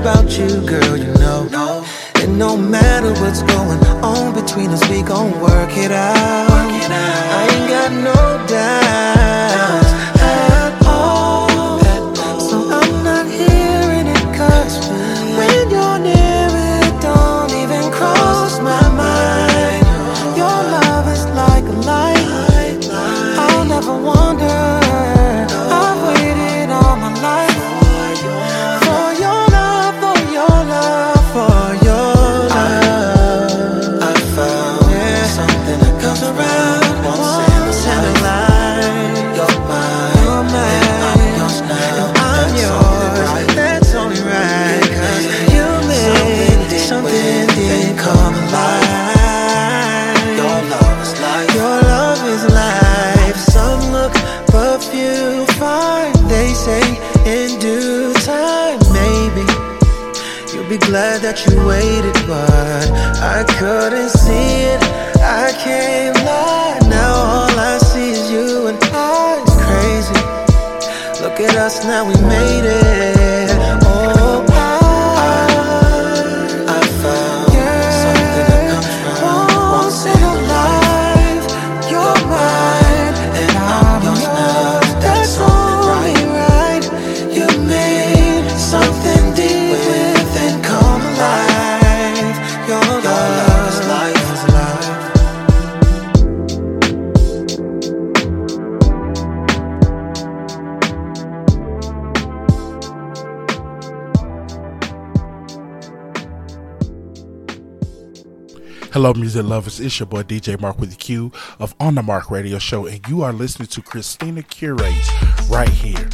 about you, girl, you know. And no matter what's going on between us, we gon' work it out. I ain't got no doubt. waited, but I couldn't see it. I can't lie. Now all I see is you and I. It's crazy. Look at us now, we made it. Hello, music lovers. It's your boy DJ Mark with the Q of On the Mark Radio Show, and you are listening to Christina Curates right here.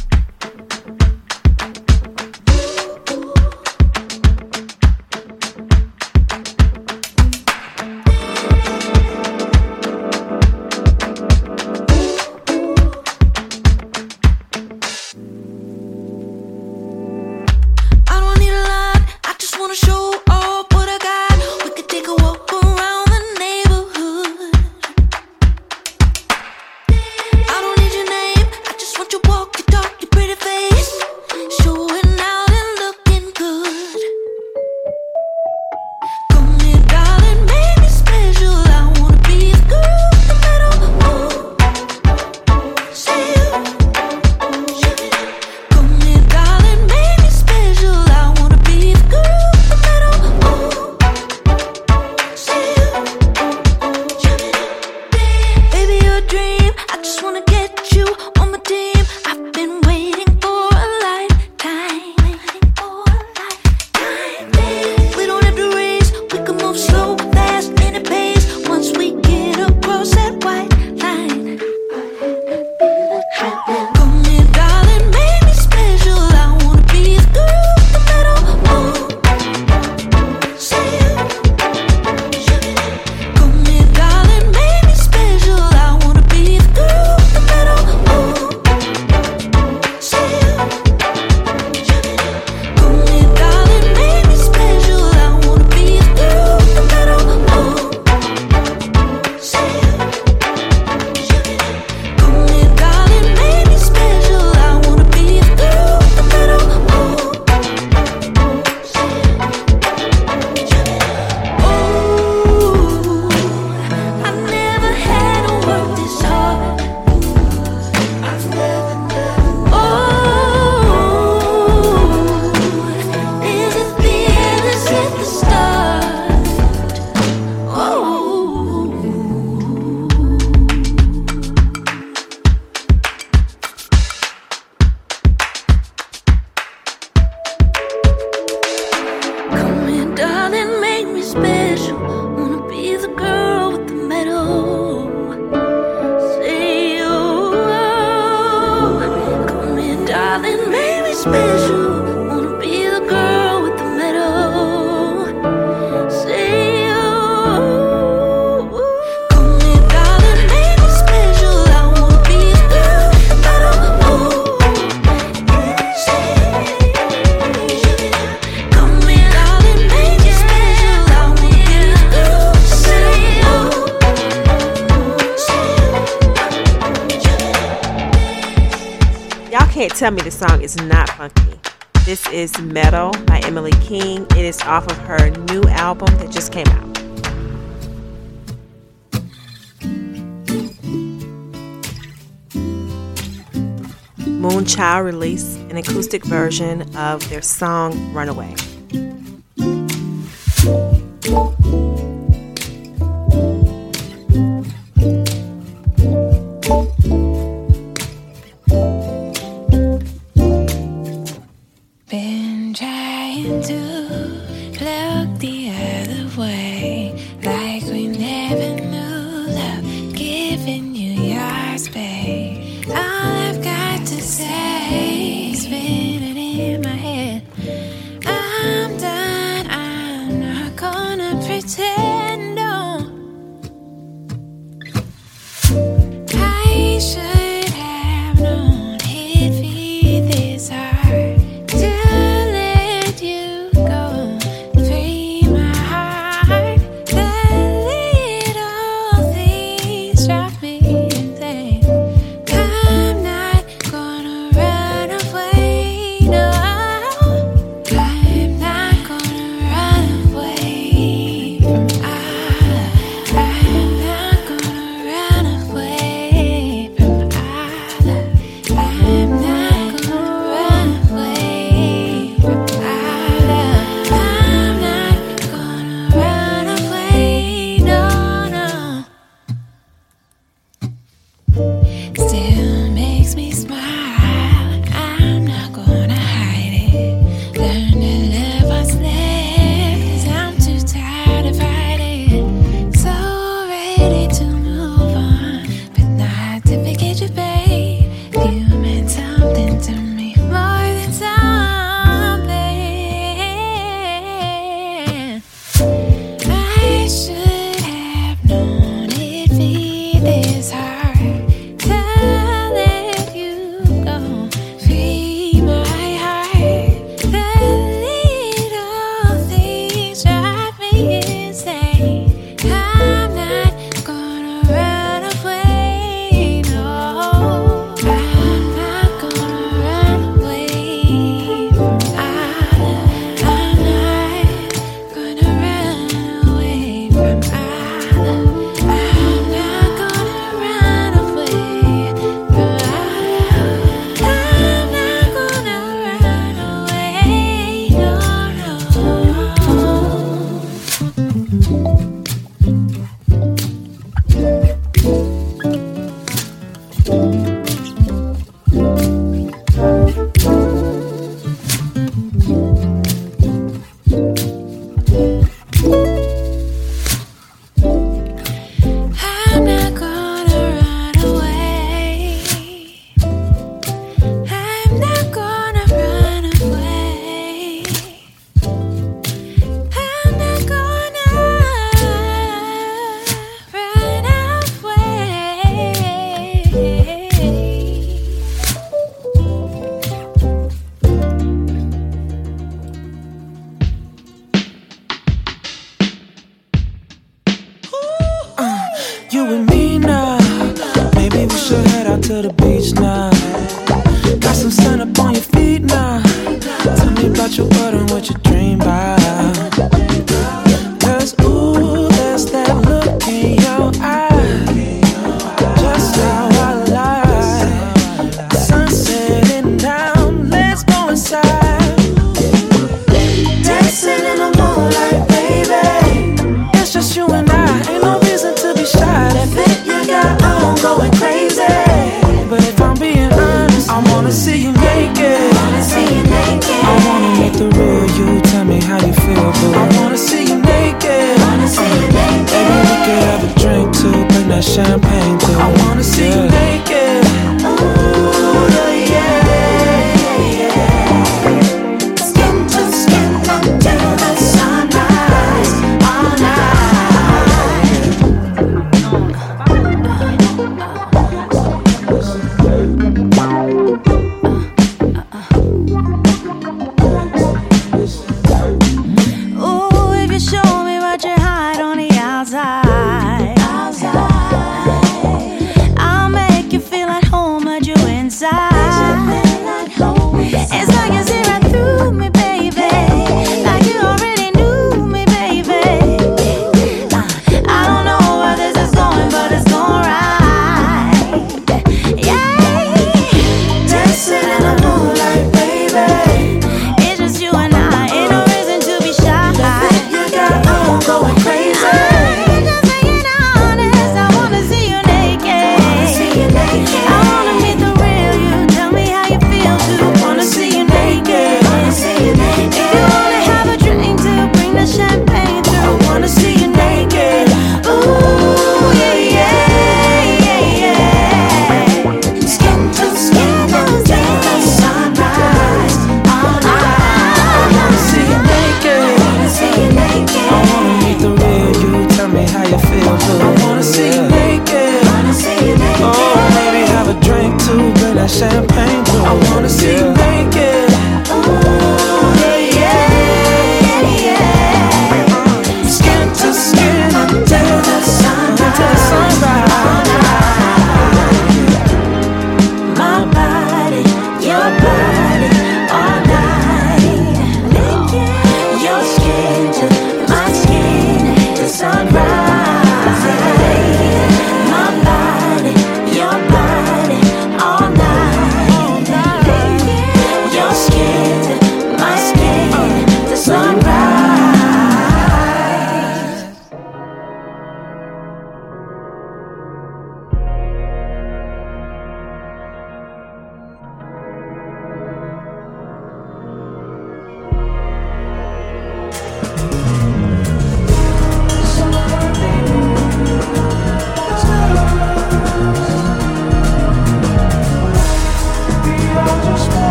Off of her new album that just came out. Moonchild released an acoustic version of their song Runaway. Been I've to say, the other my how you feel,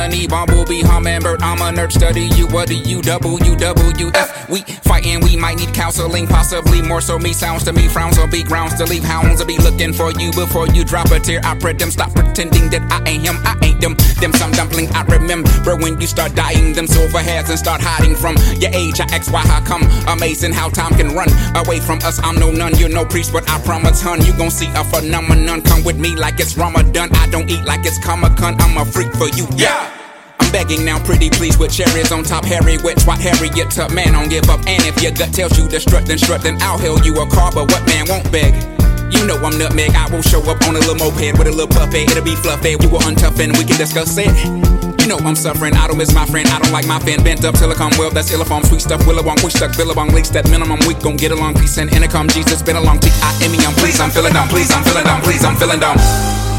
Normally harmony, hummingbird. I'm a nerd, study you. What do you double, you double, you F? We fighting, we might need counseling, possibly more so me. Sounds to me, frowns on big grounds to leave hounds. to be looking for you before you drop a tear. I pray them stop pretending that I ain't him, I ain't them. Them some dumpling I remember when you start dying them silver hairs and start hiding from your age. I ask why how come? Amazing how time can run away from us. I'm no nun, you're no priest, but I promise, hun, you gon' see a phenomenon. Come with me like it's Ramadan. I don't eat like it's Comic Con. I'm a freak for you, yeah. I'm begging now, pretty please, with cherries on top. Harry, wet, swat, Harriet, up, man, don't give up. And if your gut tells you to strut, then strut, then I'll hail you a car. But what man won't beg? You know I'm nutmeg. I will show up on a little moped with a little puppet. It'll be fluffy. We will untough and we can discuss it. You know I'm suffering. I don't miss my friend. I don't like my fan bent up come well. That's illifom, sweet stuff. Willowong, push stuck, billabong, leaks that minimum. We gon' get along. Peace and intercom. Jesus been a along. T I M E. I'm please. I'm feeling down. Please. I'm feeling down. Please. I'm feeling down. This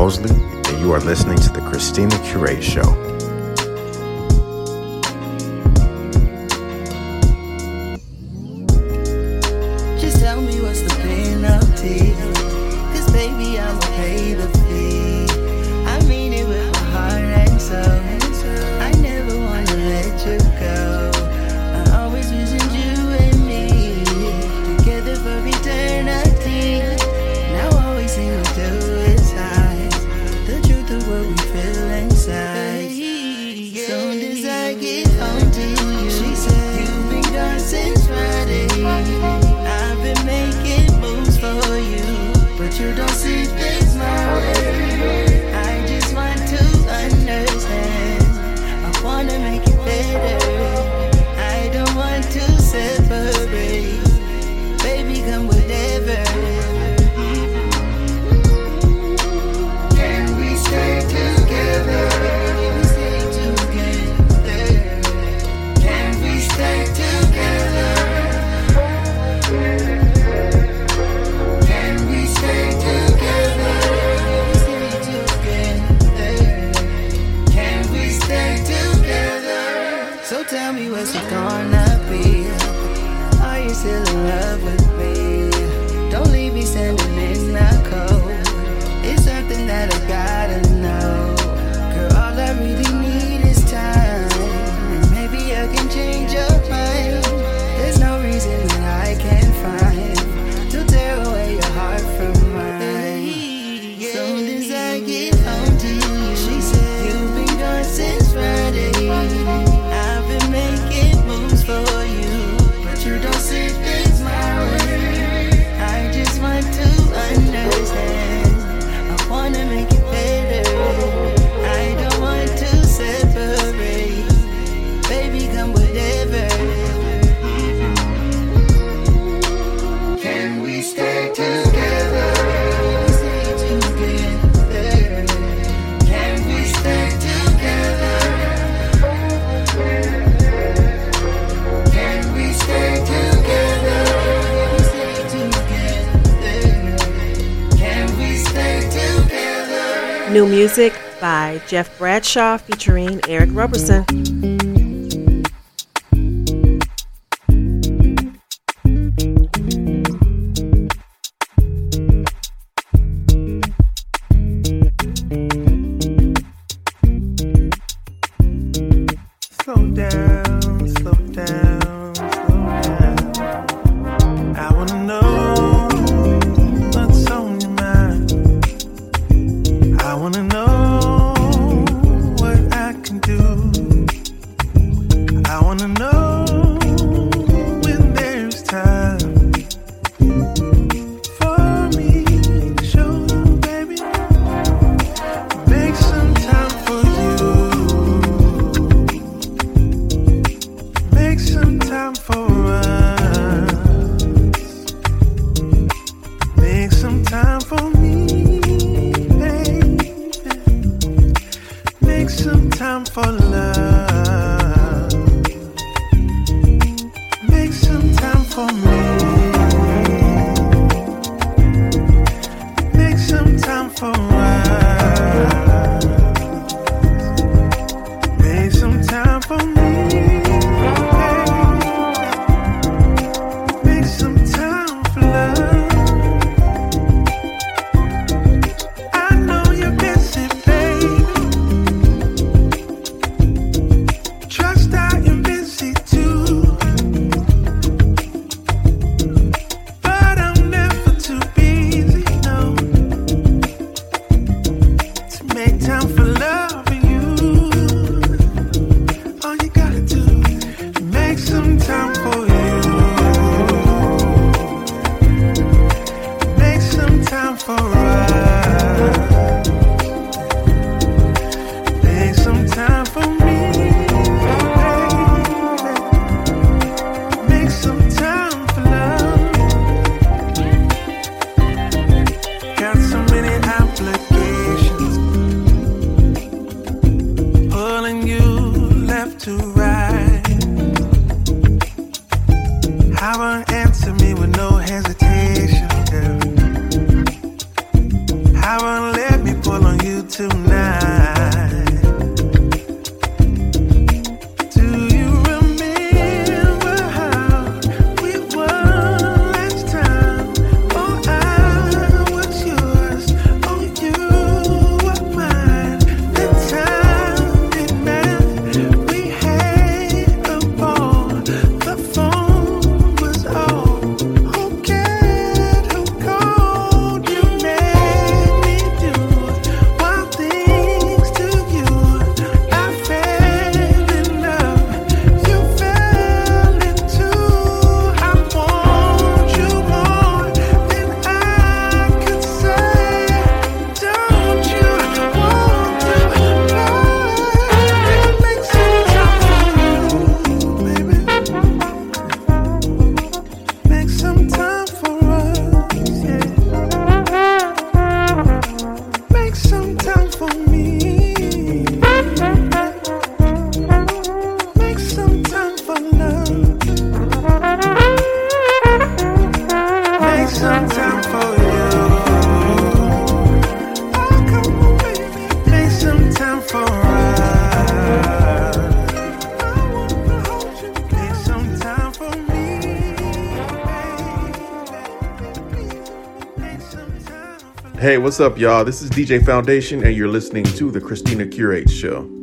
Mosley, and you are listening to The Christina Curate Show. Just tell me what's the penalty. Cause baby, I'ma pay the fee. Feel music by Jeff Bradshaw featuring Eric Roberson. What's up, y'all? This is DJ Foundation, and you're listening to The Christina Curate Show.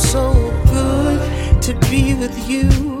so good to be with you.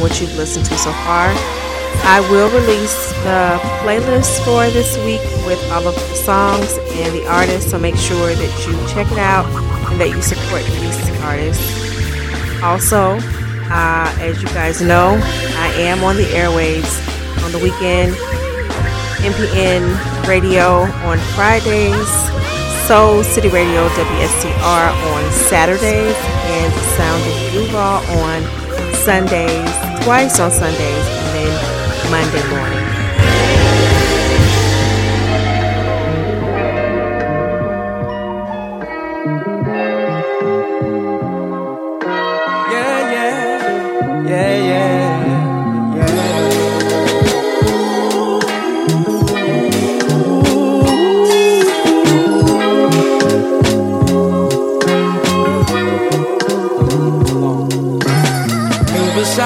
Enjoying what you've listened to so far. I will release the playlist for this week with all of the songs and the artists, so make sure that you check it out and that you support these artists. Also, uh, as you guys know, I am on the airwaves on the weekend, MPN radio on Fridays, Soul City Radio WSCR on Saturdays, and Sound of Duval on Sundays, twice on Sundays, and then Monday morning.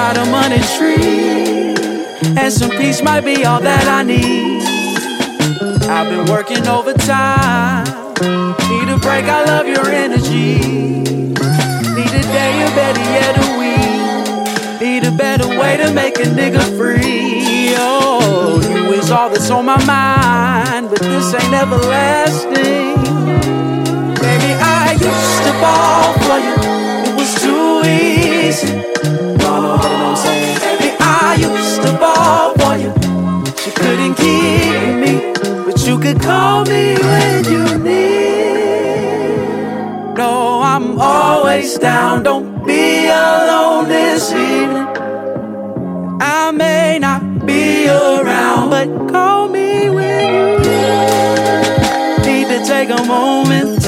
Beside a money tree, and some peace might be all that I need. I've been working overtime. Need a break, I love your energy. Need a day, a better yet a week. Need a better way to make a nigga free. Oh, you is all that's on my mind, but this ain't everlasting. Baby, I used to fall for you. It was too easy. Could call me when you need. No, I'm always down. Don't be alone this evening. I may not be around, but call me when you need to take a moment.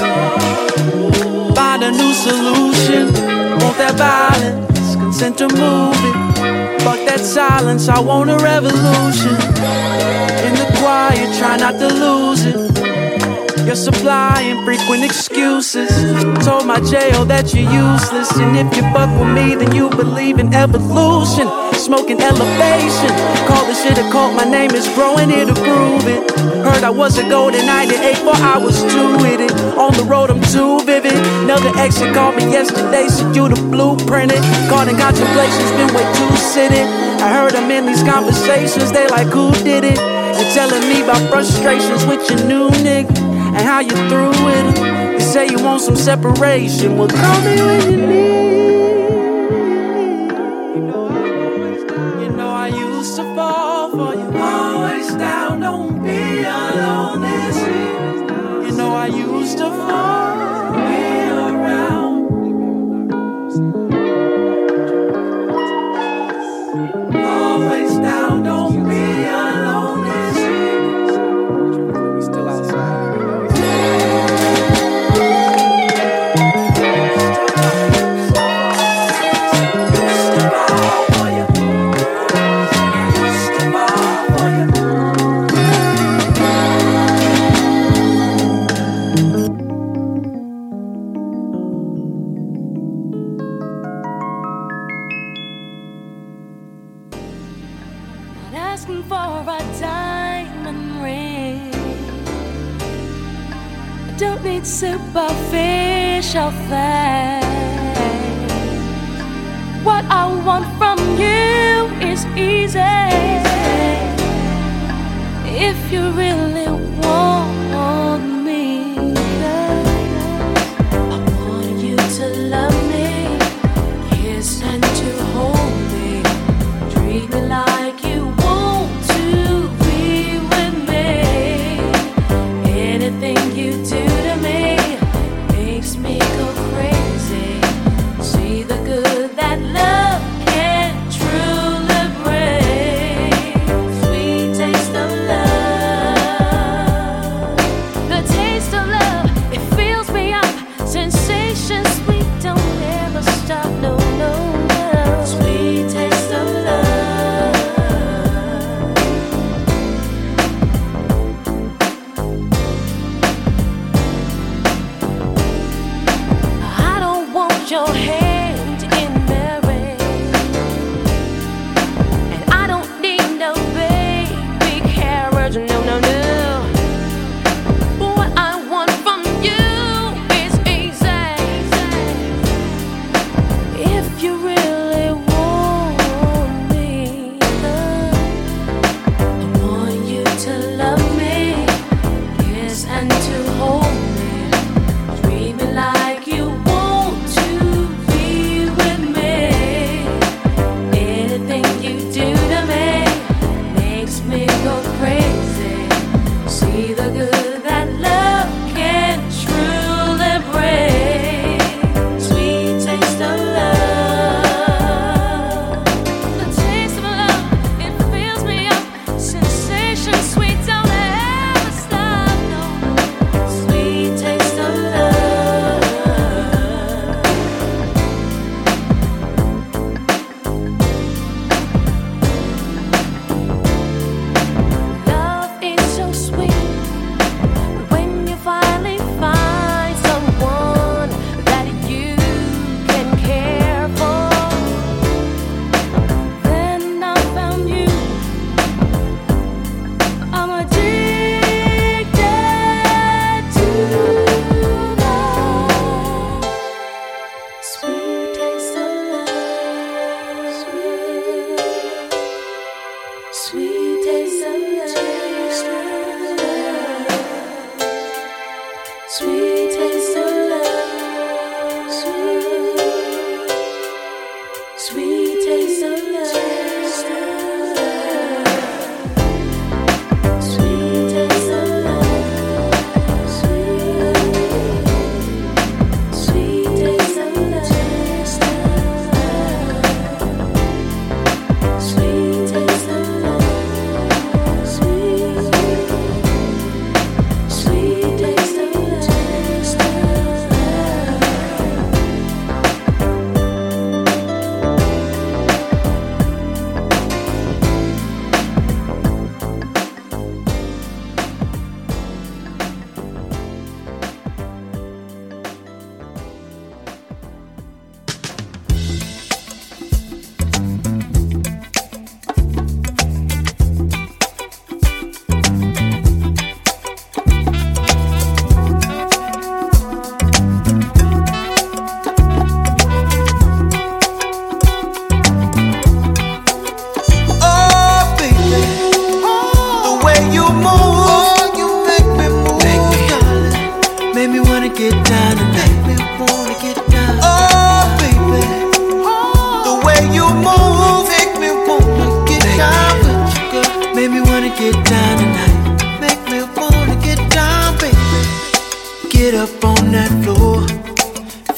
Find a new solution. Want that violence? consent to move it. Fuck that silence, I want a revolution. In the quiet, try not to lose it. You're supplying frequent excuses. Told my jail that you're useless. And if you fuck with me, then you believe in evolution. Smoking elevation. Call this shit a cult, my name is growing here to prove it. Heard I was a golden 98, for I was too with it. On the road, I'm too vivid. Another exit called me yesterday, said you the blueprint it. Caught in contemplations, been way too sitting. I heard them in these conversations, they like, who did it? You're telling me about frustrations with your new nigga and how you through with him. You say you want some separation, well, call me when you need. shall What I want from you is easy. If you really love.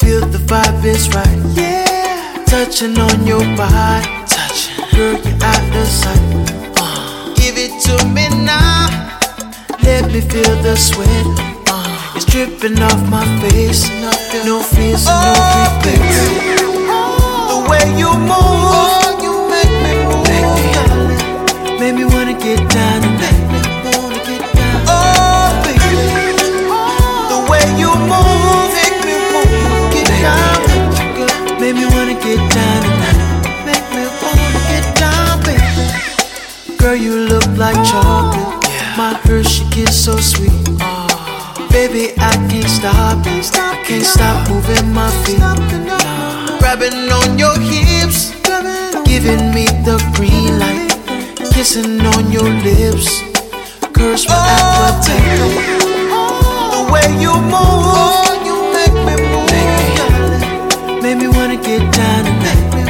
feel the vibe is right. Yeah. Touching on your body. Touching. Girl, you're out of sight. Uh. Give it to me now. Let me feel the sweat. Uh. It's dripping off my face. Nothing. No fears oh, no regrets. Oh. The way you move. Oh, you make me move. Make me, make me wanna get down and tonight. like chocolate. Yeah. My Hershey kiss so sweet. Oh. Baby, I can't stop it. Stop, I can't stop, stop moving my feet. Stop, no. Grabbing on your hips, Grabbing giving me the green light, kissing on your lips. Curse when oh, I oh. the way you move. Oh, you make me move. Make me, make me wanna get down tonight.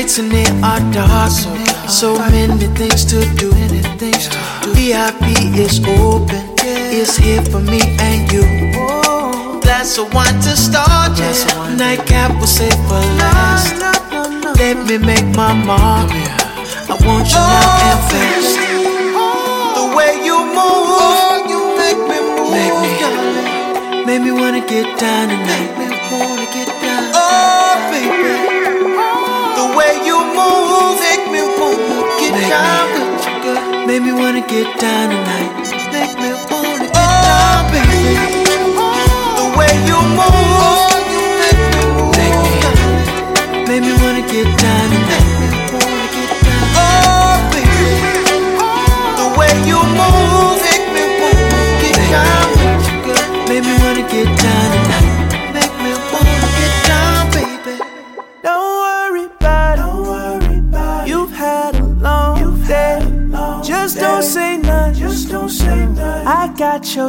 Lights in there are dark, so, so many things to do. VIP is open, it's here for me and you. Glass of wine to start, yeah. Nightcap will save for last. Let me make my mark. I want you now and fast. Make me. Make me, darling. Make me wanna get down tonight. Make me wanna get down. Oh, baby. Oh. The way you move, make me wanna get down with you, girl. Make me wanna get down tonight.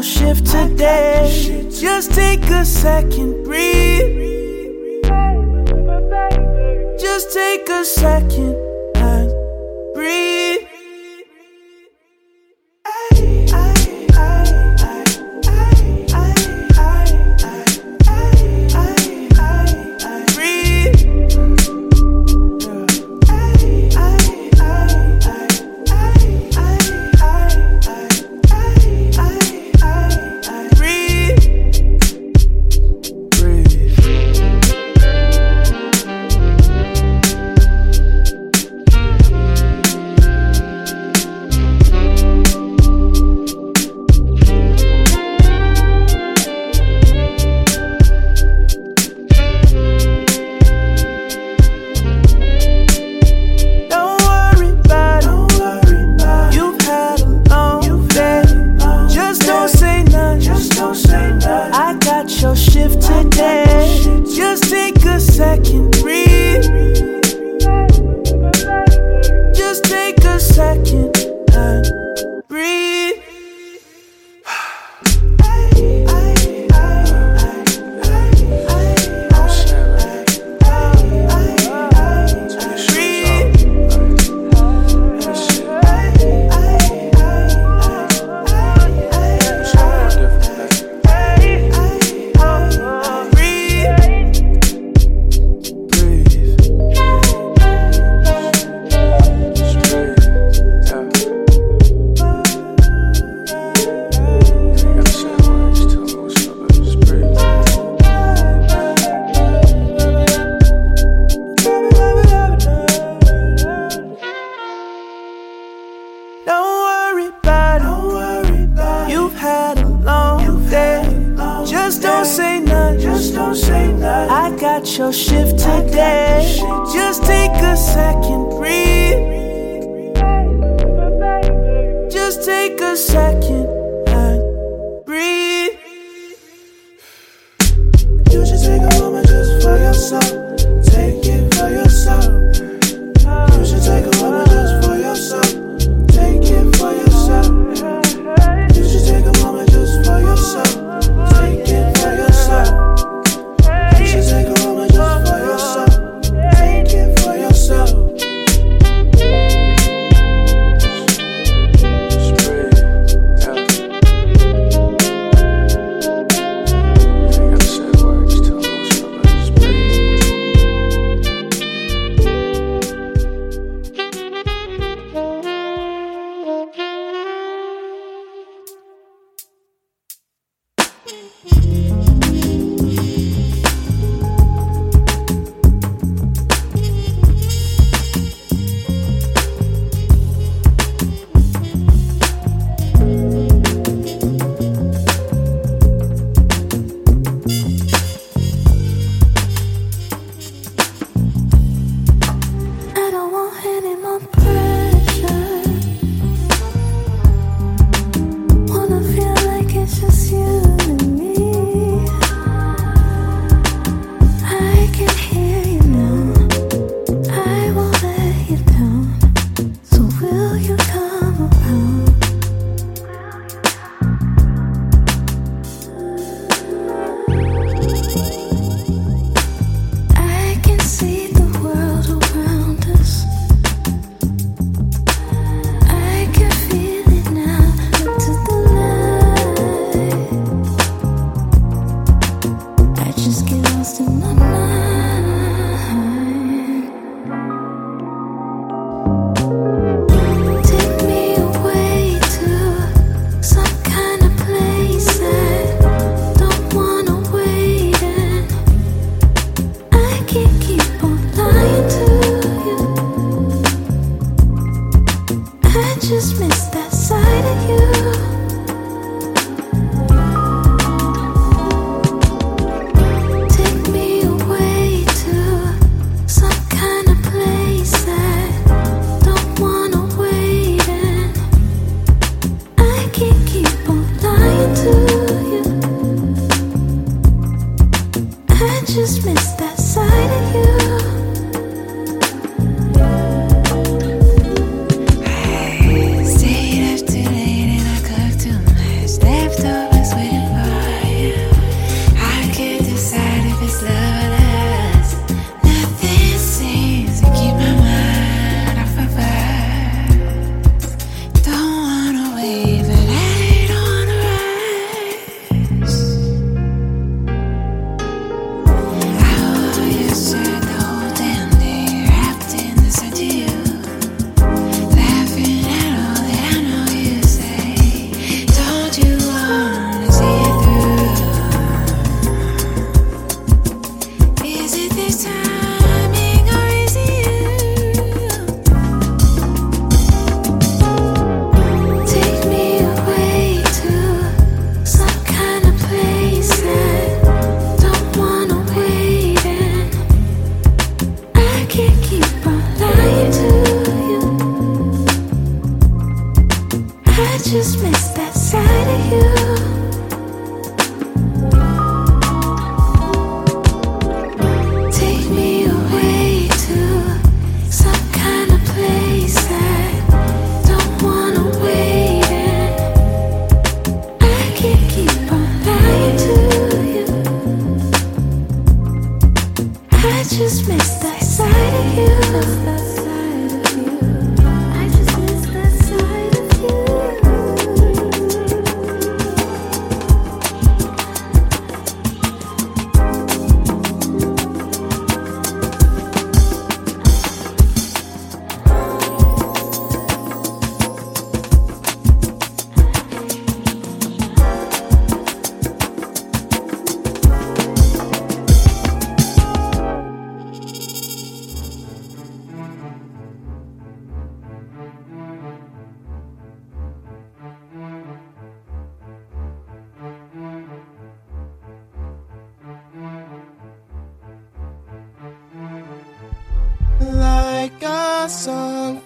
Your shift today. Just take a second, breathe. Just take a second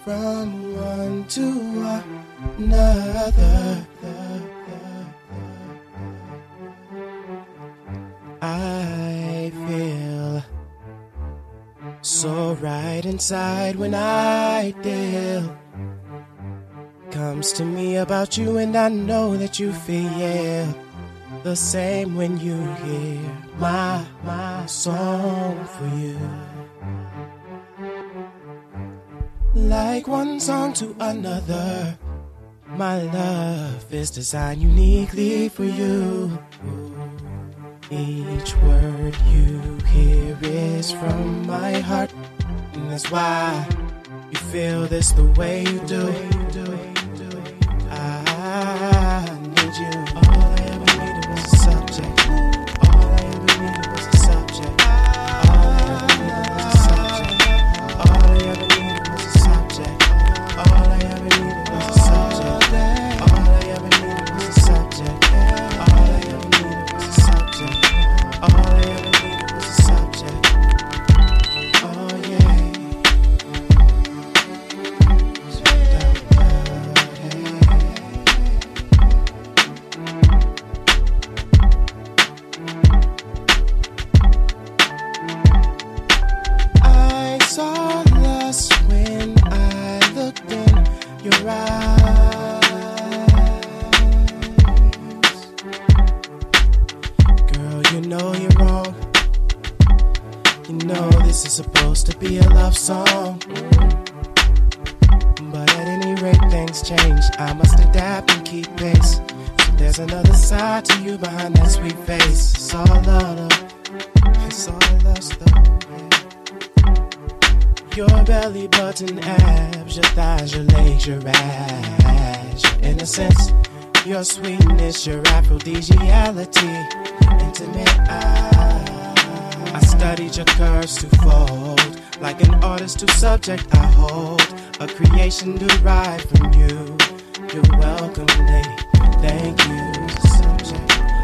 from one to another. I feel so right inside when I deal comes to me about you, and I know that you feel the same when you hear my my song for you. Like one song to another, my love is designed uniquely for you. Each word you hear is from my heart, and that's why you feel this the way you do. You know this is supposed to be a love song. But at any rate, things change. I must adapt and keep pace. So there's another side to you behind that sweet face. It's all love. It's all lust, though. Your belly button abs, your thighs, your legs, your ass, your innocence, your sweetness, your aphrodisiality, intimate. I studied your curves to fold, like an artist to subject. I hold a creation derived from you. You're welcome, lady. Thank you. Subject.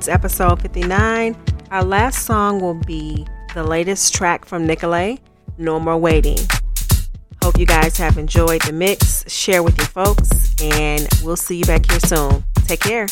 Notes episode 59. Our last song will be the latest track from Nicolay, No More Waiting. Hope you guys have enjoyed the mix. Share with your folks, and we'll see you back here soon. Take care.